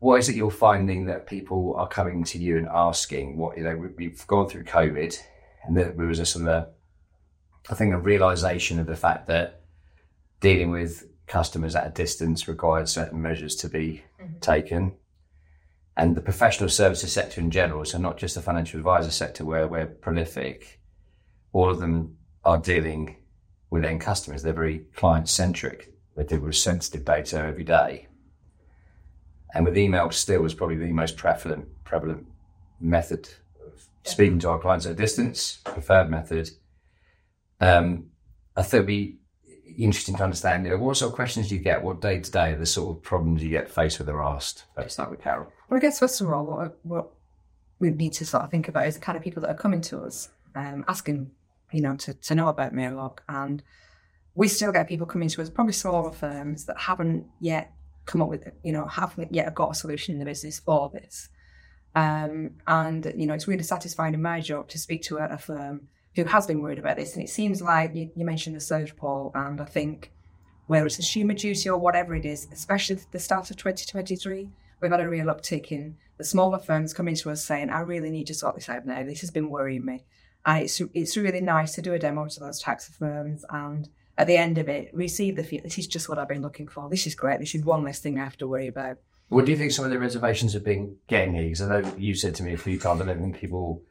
what is it you're finding that people are coming to you and asking? What you know, we- we've gone through COVID, and there was a sort of, a, I think, a realization of the fact that dealing with customers at a distance required certain measures to be mm-hmm. taken. And the professional services sector in general, so not just the financial advisor sector where we're prolific, all of them are dealing with end customers. They're very client centric. They deal with sensitive data every day. And with email still is probably the most prevalent prevalent method of speaking to our clients at a distance, preferred method. Um, I think it'd be interesting to understand, you know, what sort of questions do you get? What day to day are the sort of problems you get faced with or asked? Let's start with Carole. Well, I guess first of all, what, what we need to sort of think about is the kind of people that are coming to us, um, asking, you know, to, to know about Mailock. And we still get people coming to us, probably smaller firms that haven't yet come up with, it, you know, haven't yet got a solution in the business for this. Um, and, you know, it's really satisfying in my job to speak to a, a firm who has been worried about this. And it seems like you, you mentioned the surge, Paul, and I think whether it's consumer duty or whatever it is, especially the start of 2023, we've had a real uptick in the smaller firms coming to us saying, I really need to sort this out now. This has been worrying me. And it's, it's really nice to do a demo to those types of firms and at the end of it, receive the feel, this is just what I've been looking for. This is great. This is one less thing I have to worry about. What do you think some of the reservations have been getting here? Because I know you said to me a few times, I don't think people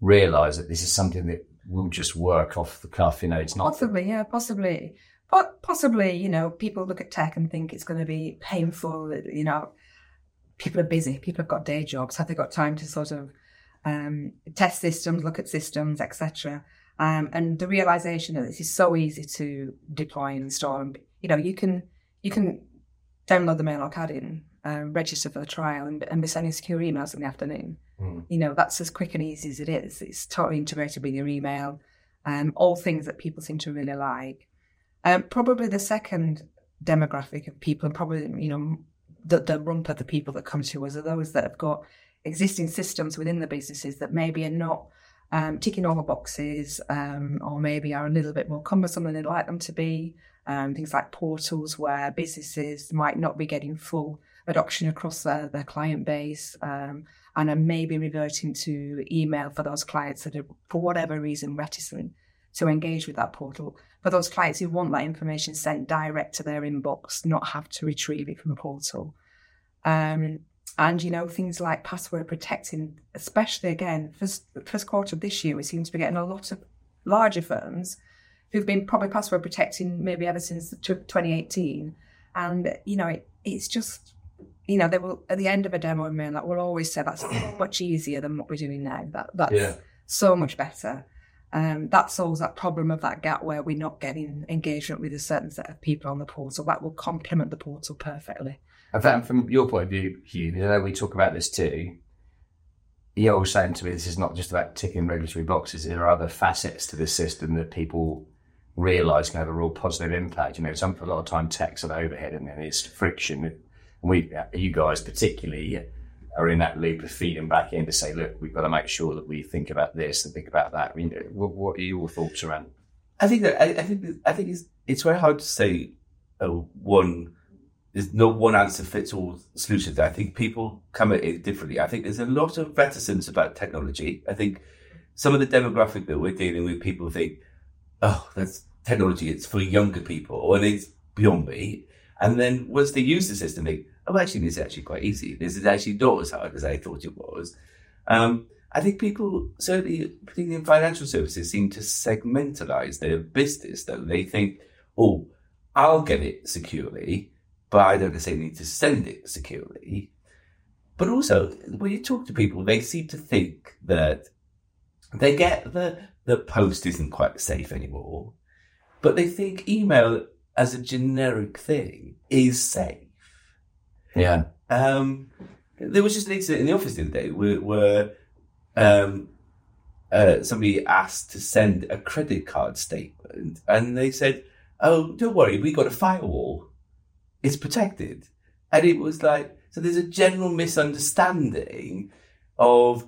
realise that this is something that will just work off the cuff. You know, it's not. Possibly, yeah, possibly. But possibly, you know, people look at tech and think it's going to be painful. You know, people are busy. People have got day jobs. Have they got time to sort of um, test systems, look at systems, etc. Um, and the realization that this is so easy to deploy and install. And, you know, you can you can download the Mailock add-in, uh, register for the trial, and, and be sending secure emails in the afternoon. Mm. You know, that's as quick and easy as it is. It's totally integrated with your email. Um, all things that people seem to really like. Um, probably the second demographic of people, and probably you know the, the rump of the people that come to us are those that have got existing systems within the businesses that maybe are not um, ticking all the boxes, um, or maybe are a little bit more cumbersome than they'd like them to be. Um, things like portals where businesses might not be getting full adoption across their, their client base, um, and are maybe reverting to email for those clients that are, for whatever reason, reticent to engage with that portal. For those clients who want that information sent direct to their inbox, not have to retrieve it from a portal. Um, and you know things like password protecting, especially again first first quarter of this year, we seem to be getting a lot of larger firms who've been probably password protecting maybe ever since 2018, and you know it, it's just you know they will at the end of a demo in mail that will always say that's much easier than what we're doing now. That that's Yeah. so much better. Um, that solves that problem of that gap where we're not getting engagement with a certain set of people on the portal. That will complement the portal perfectly. Fact, from your point of view, Huw, you know, we talk about this too. You're always saying to me, this is not just about ticking regulatory boxes. There are other facets to this system that people realise can have a real positive impact. You know, some for a lot of time tax and overhead and then it's friction. And we, you guys particularly, are in that loop of feeding back in to say, look, we've got to make sure that we think about this and think about that. I mean, what, what are your thoughts around? I think that I, I think I think it's it's very hard to say one. There's no one answer fits all solutions. I think people come at it differently. I think there's a lot of reticence about technology. I think some of the demographic that we're dealing with, people think, oh, that's technology. It's for younger people, or it's beyond me. And then once they use the system, they oh, actually, this is actually quite easy. This is actually not as hard as I thought it was. Um, I think people, certainly, particularly in financial services, seem to segmentalize their business, though. They think, oh, I'll get it securely, but I don't necessarily need to send it securely. But also, when you talk to people, they seem to think that they get the, the post isn't quite safe anymore, but they think email as a generic thing is safe. Yeah. Um, there was just an incident in the office the other day where, where um, uh, somebody asked to send a credit card statement, and they said, "Oh, don't worry, we got a firewall. It's protected." And it was like, so there's a general misunderstanding of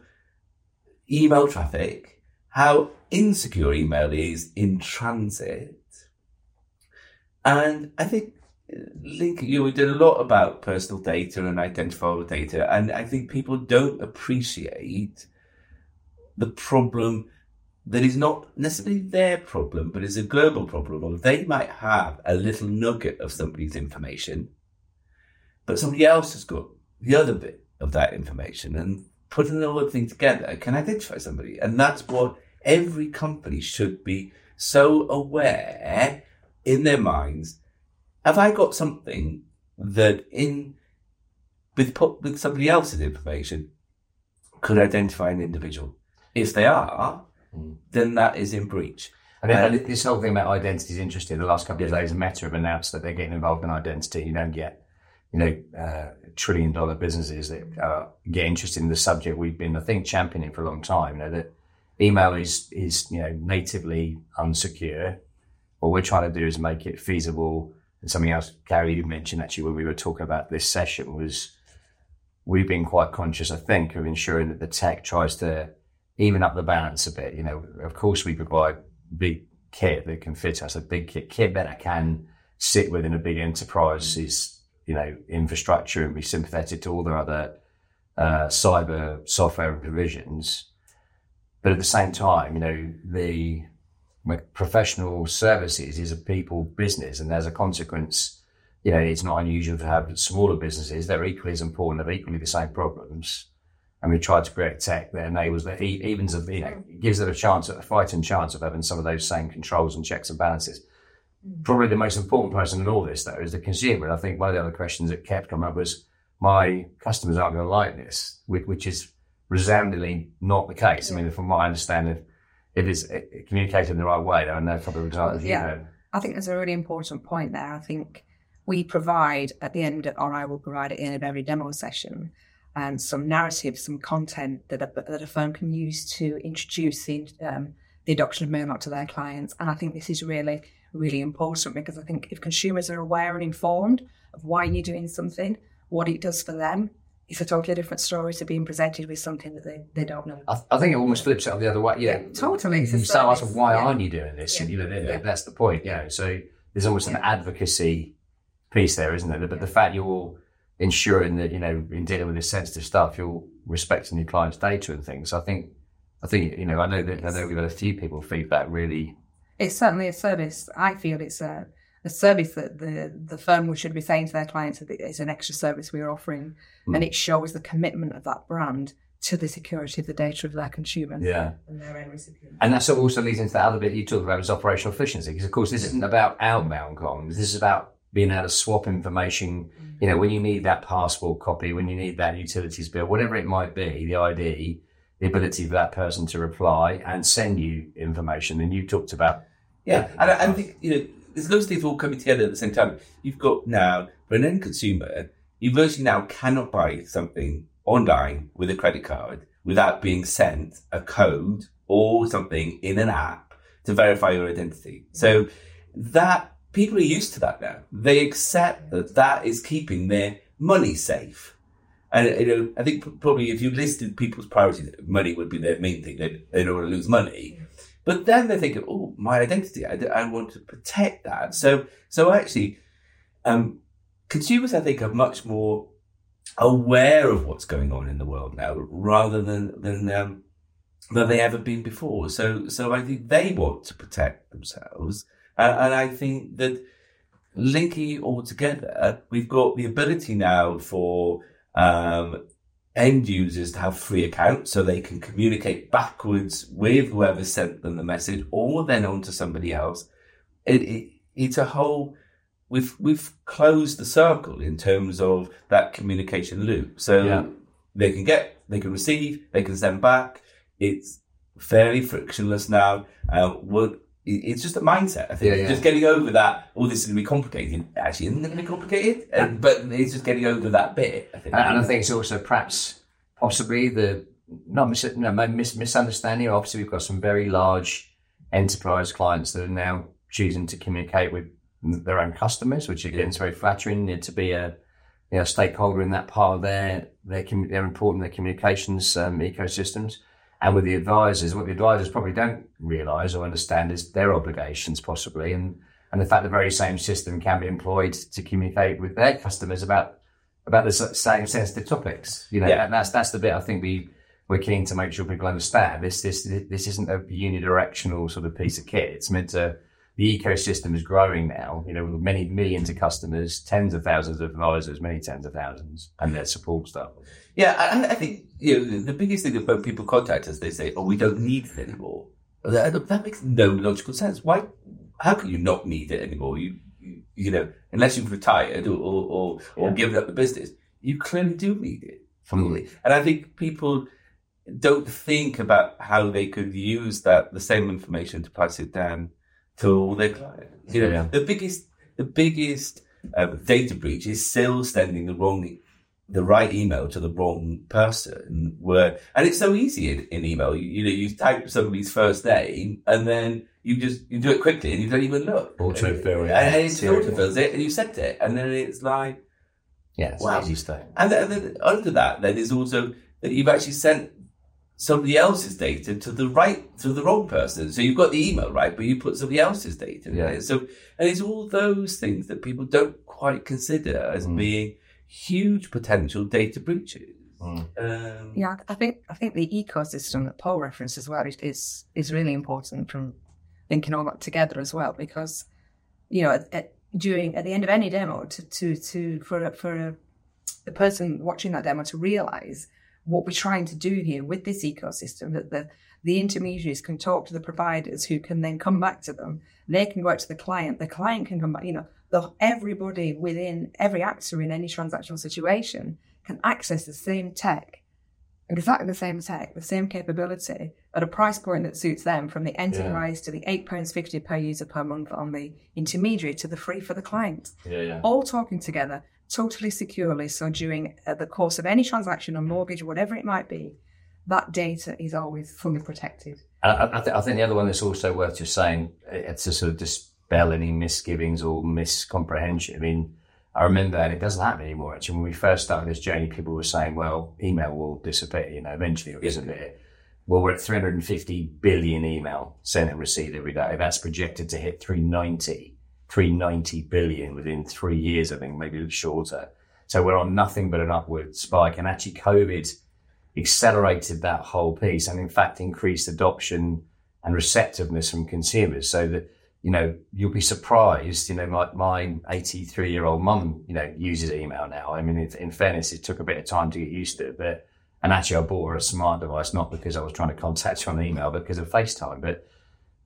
email traffic, how insecure email is in transit, and I think Link, you know, we did a lot about personal data and identifiable data, and I think people don't appreciate the problem that is not necessarily their problem, but is a global problem. Or they might have a little nugget of somebody's information, but somebody else has got the other bit of that information, and putting the whole thing together can identify somebody, and that's what every company should be so aware in their minds. Have I got something that in with with somebody else's information could identify an individual? If they are, mm. then that is in breach. Mean, um, this whole thing about identity is interesting. The last couple of days, Meta have announced that they're getting involved in identity. You don't get, you know, uh, trillion dollar businesses that uh, get interested in the subject we've been, I think, championing for a long time. You know, that email is, is, you know, natively unsecure. What we're trying to do is make it feasible. And something else Gary you mentioned actually when we were talking about this session was we've been quite conscious, I think, of ensuring that the tech tries to even up the balance a bit. You know, of course, we provide big kit that can fit us, a big kit, kit that can sit within a big enterprise's, you know, infrastructure and be sympathetic to all their other uh, cyber software and provisions. But at the same time, you know, the professional services is a people business, and as a consequence, you know, it's not unusual to have smaller businesses. They're equally as important, they have equally the same problems and we tried to create tech that enables that even you know gives it a chance, a fighting chance of having some of those same controls and checks and balances. Mm. Probably the most important person in all this, though, is the consumer. And I think one of the other questions that kept coming up was, my customers aren't going to like this, which is resoundingly not the case. I mean, from my I understand, if, it's eh, eh, communicated in the right way, there are no probably results. Yeah, you know. I think there's a really important point there. I think we provide at the end, or I will provide at the end of every demo session, and some narrative, some content that a, that a firm can use to introduce the, um, the adoption of Mailock to their clients. And I think this is really, really important because I think if consumers are aware and informed of why you're doing something, what it does for them, it's a totally different story to being presented with something that they, they don't know. I, I think it almost flips it on the other way. Yeah, yeah totally. You start asking, why yeah. aren't you doing this? Yeah. You know, yeah. that's the point. You know, so there's almost an advocacy piece there, isn't there? But the fact you're all ensuring that you know in dealing with this sensitive stuff, you're respecting your client's data and things. I think, I think you know, I know that I know we've had a few people feedback really. It's certainly a service. I feel it's a, a service that the the firm should be saying to their clients that it's an extra service we are offering, mm. and it shows the commitment of that brand to the security of the data of their consumers. Yeah. And their end recipients. And that also leads into the other bit you talked about is operational efficiency. Because of course this isn't about outbound comms. This is about being able to swap information. You know, when you need that passport copy, when you need that utilities bill, whatever it might be, the ID, the ability for that person to reply and send you information. And you talked about. Yeah, and I, I think, you know, there's loads of things all coming together at the same time. You've got now, for an end consumer, you virtually now cannot buy something online with a credit card without being sent a code or something in an app to verify your identity. So that people are used to that now. They accept that that is keeping their money safe. And you know, I think probably if you listed people's priorities, money would be their main thing. They, they don't want to lose money. But then they think, oh, my identity, I, I want to protect that. So, so actually, um, consumers, I think, are much more aware of what's going on in the world now, rather than than um, than they ever been before. So, so I think they want to protect themselves, uh, and I think that linking it all together, we've got the ability now for um, end users to have free accounts so they can communicate backwards with whoever sent them the message or then on to somebody else. It, it, it's a whole, we've, we've closed the circle in terms of that communication loop. So yeah. they can get, they can receive, they can send back. It's fairly frictionless now. Uh, we're, it's just a mindset. I think yeah, yeah. just getting over that. Oh, this is going to be complicated. Actually, isn't it going to be complicated? And, but it's just getting over that bit. I think. And I think it's also perhaps possibly the not mis- no, mis- misunderstanding. Obviously, we've got some very large enterprise clients that are now choosing to communicate with their own customers, which again is very flattering. Need to be a you know, stakeholder in that part of their their they're important their communications um, ecosystems. And with the advisors, what the advisors probably don't realise or understand is their obligations possibly. And and the fact the very same system can be employed to communicate with their customers about about the same sensitive topics. You know, Yeah. and that's that's the bit I think we we're keen to make sure people understand. This this this isn't a unidirectional sort of piece of kit. It's meant to. The ecosystem is growing now. You know, with many millions of customers, tens of thousands of advisors, many tens of thousands, and their support staff. Yeah, and I think you know the- biggest thing that when people contact us, they say, "Oh, we don't need it anymore." That, that makes no logical sense. Why? How can you not need it anymore? You, you, you know, unless you've retired or or, or, or given up the business, you clearly do need it fully. Mm. And I think people don't think about how they could use that the same information to pass it down to all their clients. You know, Yeah. the biggest the biggest um, data breach is still sending the wrong the right email to the wrong person where and it's so easy in, in email you, you know you type somebody's first name and then you just you do it quickly and you don't even look Autofill, and, yeah. and it autofills it and you sent it and then it's like Yeah, it's Wow. easy stuff. and then, then under that then is also that you've actually sent somebody else's data to the right to the wrong person so you've got the email right but you put somebody else's data Yeah. there so and it's all those things that people don't quite consider as Mm. being huge potential data breaches Mm. um, Yeah, I think I think the ecosystem that Paul referenced as well is is, is really important from linking all that together as well because you know at, at, during at the end of any demo to to to for a, for a, the person watching that demo to realize what we're trying to do here with this ecosystem that the the intermediaries can talk to the providers who can then come back to them they can go out to the client the client can come back you know the everybody within every actor in any transactional situation can access the same tech exactly the same tech, the same capability at a price point that suits them from the enterprise to the £8.50 per user per month on the intermediary to the free for the client. Yeah, yeah. All talking together totally securely. So during uh, the course of any transaction or mortgage, or whatever it might be, that data is always fully protected. I, I, th- I think the other one that's also worth just saying, uh, to sort of dispel any misgivings or miscomprehension. I mean, I remember, and it doesn't happen anymore. Actually, when we first started this journey, people were saying, "Well, email will disappear, you know, eventually, isn't it?" Well, we're at 350 billion email sent and received every day. That's projected to hit 390, 390 billion within three years, I think, maybe a little shorter. So we're on nothing but an upward spike. And actually, COVID accelerated that whole piece and in fact increased adoption and receptiveness from consumers so that you know you'll be surprised you know my, my 83 year old mum you know uses email now i mean in fairness it took a bit of time to get used to it but and actually i bought her a smart device not because i was trying to contact her on email but because of facetime but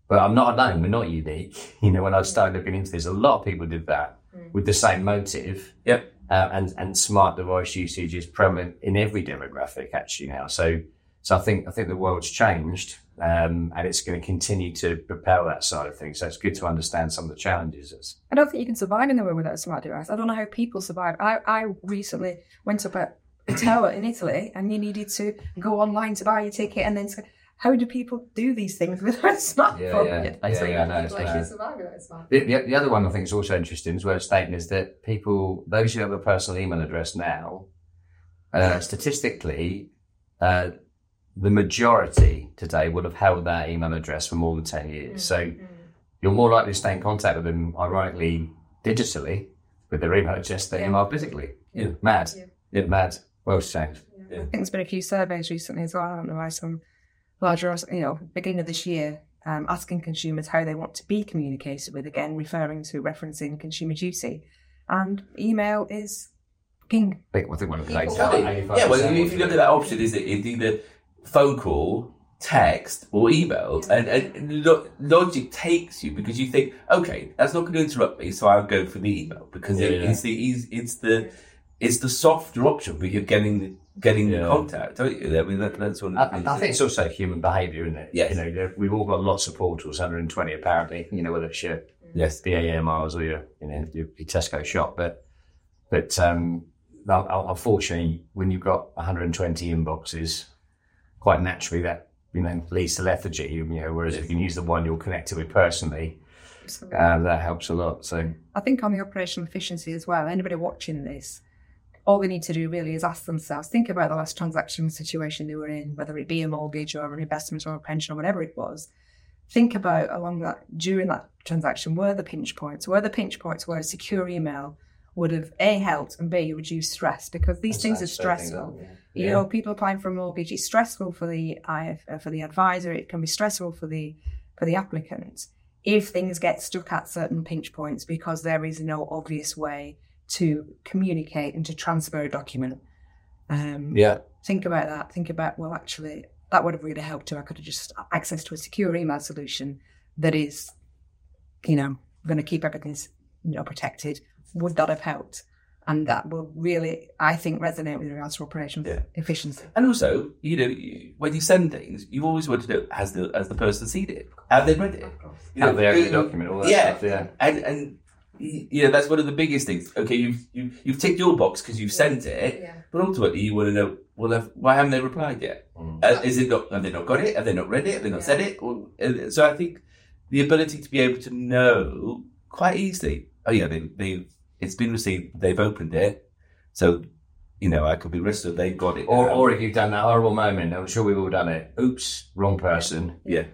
but i'm not alone we're not unique you know when i started looking into this a lot of people did that with the same motive Yep. uh, and and smart device usage is prevalent in every demographic actually now. So so I think I think the world's changed, um, and it's going to continue to propel that side of things. So it's good to understand some of the challenges. I don't think you can survive in the world without a smart device. I don't know how people survive. I, I recently went up a tower in Italy and you needed to go online to buy your ticket and then to, how do people do these things with a smartphone? Yeah, yeah. I Yeah, yeah, no, it's like bad. you survive without a smartphone. the, the, the other one I think is also interesting as well as stating is that people those who have a personal email address now, uh, statistically, uh, the majority today would have held that email address for more than ten years. So you're more likely to stay in contact with them, ironically, digitally with their email address than you are physically. Yeah. Mad. Yeah. Yeah, mad. World's changed. I think there's been a few surveys recently as well. I don't know why some larger, you know, beginning of this year, um, asking consumers how they want to be communicated with. Again, referring to referencing consumer duty, and email is king. I think, I think one of the People- eight- yeah, well, 85% if you look at that option, is it either phone call, text, or email? And, and lo- logic takes you because you think, okay, that's not going to interrupt me, so I'll go for the email because it- Yeah. it's the it's the it's the softer option, but you're getting the, getting Yeah. the contact, don't you? I mean, that, that's one. I, Of I think it's also human behaviour, isn't it? Yes. You know, we've all got lots of portals, 120 apparently. You know, whether it's your yes, BAA miles or your, you know, your, your Tesco shop, but but um, un- un- unfortunately, when you've got 120 inboxes, quite naturally that you know leads to lethargy. You know, whereas if you can use the one you're connected with personally, uh, that helps a lot. So I think on the operational efficiency as well, anybody watching this, all they need to do really is ask themselves, think about the last transaction situation they were in, whether it be a mortgage or an investment or a pension or whatever it was. think about along that during that transaction were the pinch points, were the pinch points where a secure email would have a helped and b reduced stress because these things are stressful. You know, people applying for a mortgage, it's stressful for the IF, uh, for the advisor. It can be stressful for the for the applicant if things get stuck at certain pinch points because there is no obvious way to communicate and to transfer a document. Um, Yeah. think about that. Think about, well, actually, that would have really helped if I could have just access to a secure email solution that is, you know, going to keep everything, you know, protected. Would that have helped? And that will really, I think, resonate with regards to operational Yeah. efficiency. And also, you know, you, when you send things, you always want to know has the has the person seen it? Have they read it? You Have they opened the document? All that yeah, stuff, yeah. and and y- you know that's one of the biggest things. Okay, you've you've, you've ticked your box because you've sent it, Yeah. but ultimately you want to know. Well, have, why haven't they replied yet? Mm. Uh, is it not? Have they not got it? Have they not read it? Have they not said it? Or, uh, so I think the ability to be able to know quite easily. Oh yeah, they they it's been received. They've opened it. So you know, I could be rest of they've got it. Or, now. or if you've done that horrible moment, I'm sure we've all done it. Oops, wrong person. yeah,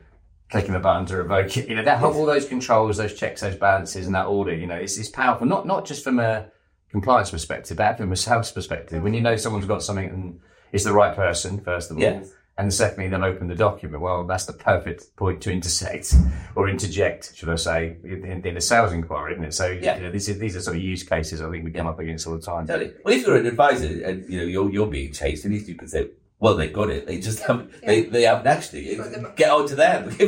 Clicking the button to revoke it. You know, that all those controls, those checks, those balances, and that order. You know, it's, it's powerful. Not not just from a compliance perspective, but from a sales perspective. When you know someone's got something and it's the right person, first of all, Yeah. and secondly, they'll open the document. Well, that's the perfect point to intersect or interject, should I say, in, in a sales inquiry, isn't it? So, Yeah. you know, these are, these are sort of use cases I think we come up against all the time. Totally. Well, if you're an advisor and you know you're you're being chased, at least you can say, "Well, they got it. They just haven't. They they haven't actually. Get on to them."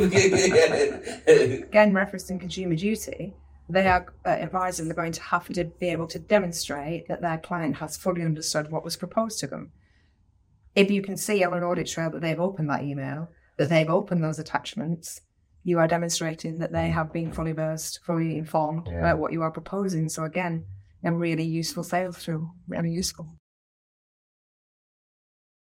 Again, referencing consumer duty, they are uh, advising they're going to have to be able to demonstrate that their client has fully understood what was proposed to them. If you can see on an audit trail that they've opened that email, that they've opened those attachments, you are demonstrating that they have been fully versed, fully informed Yeah. about what you are proposing. So again, a really useful sales tool, really useful.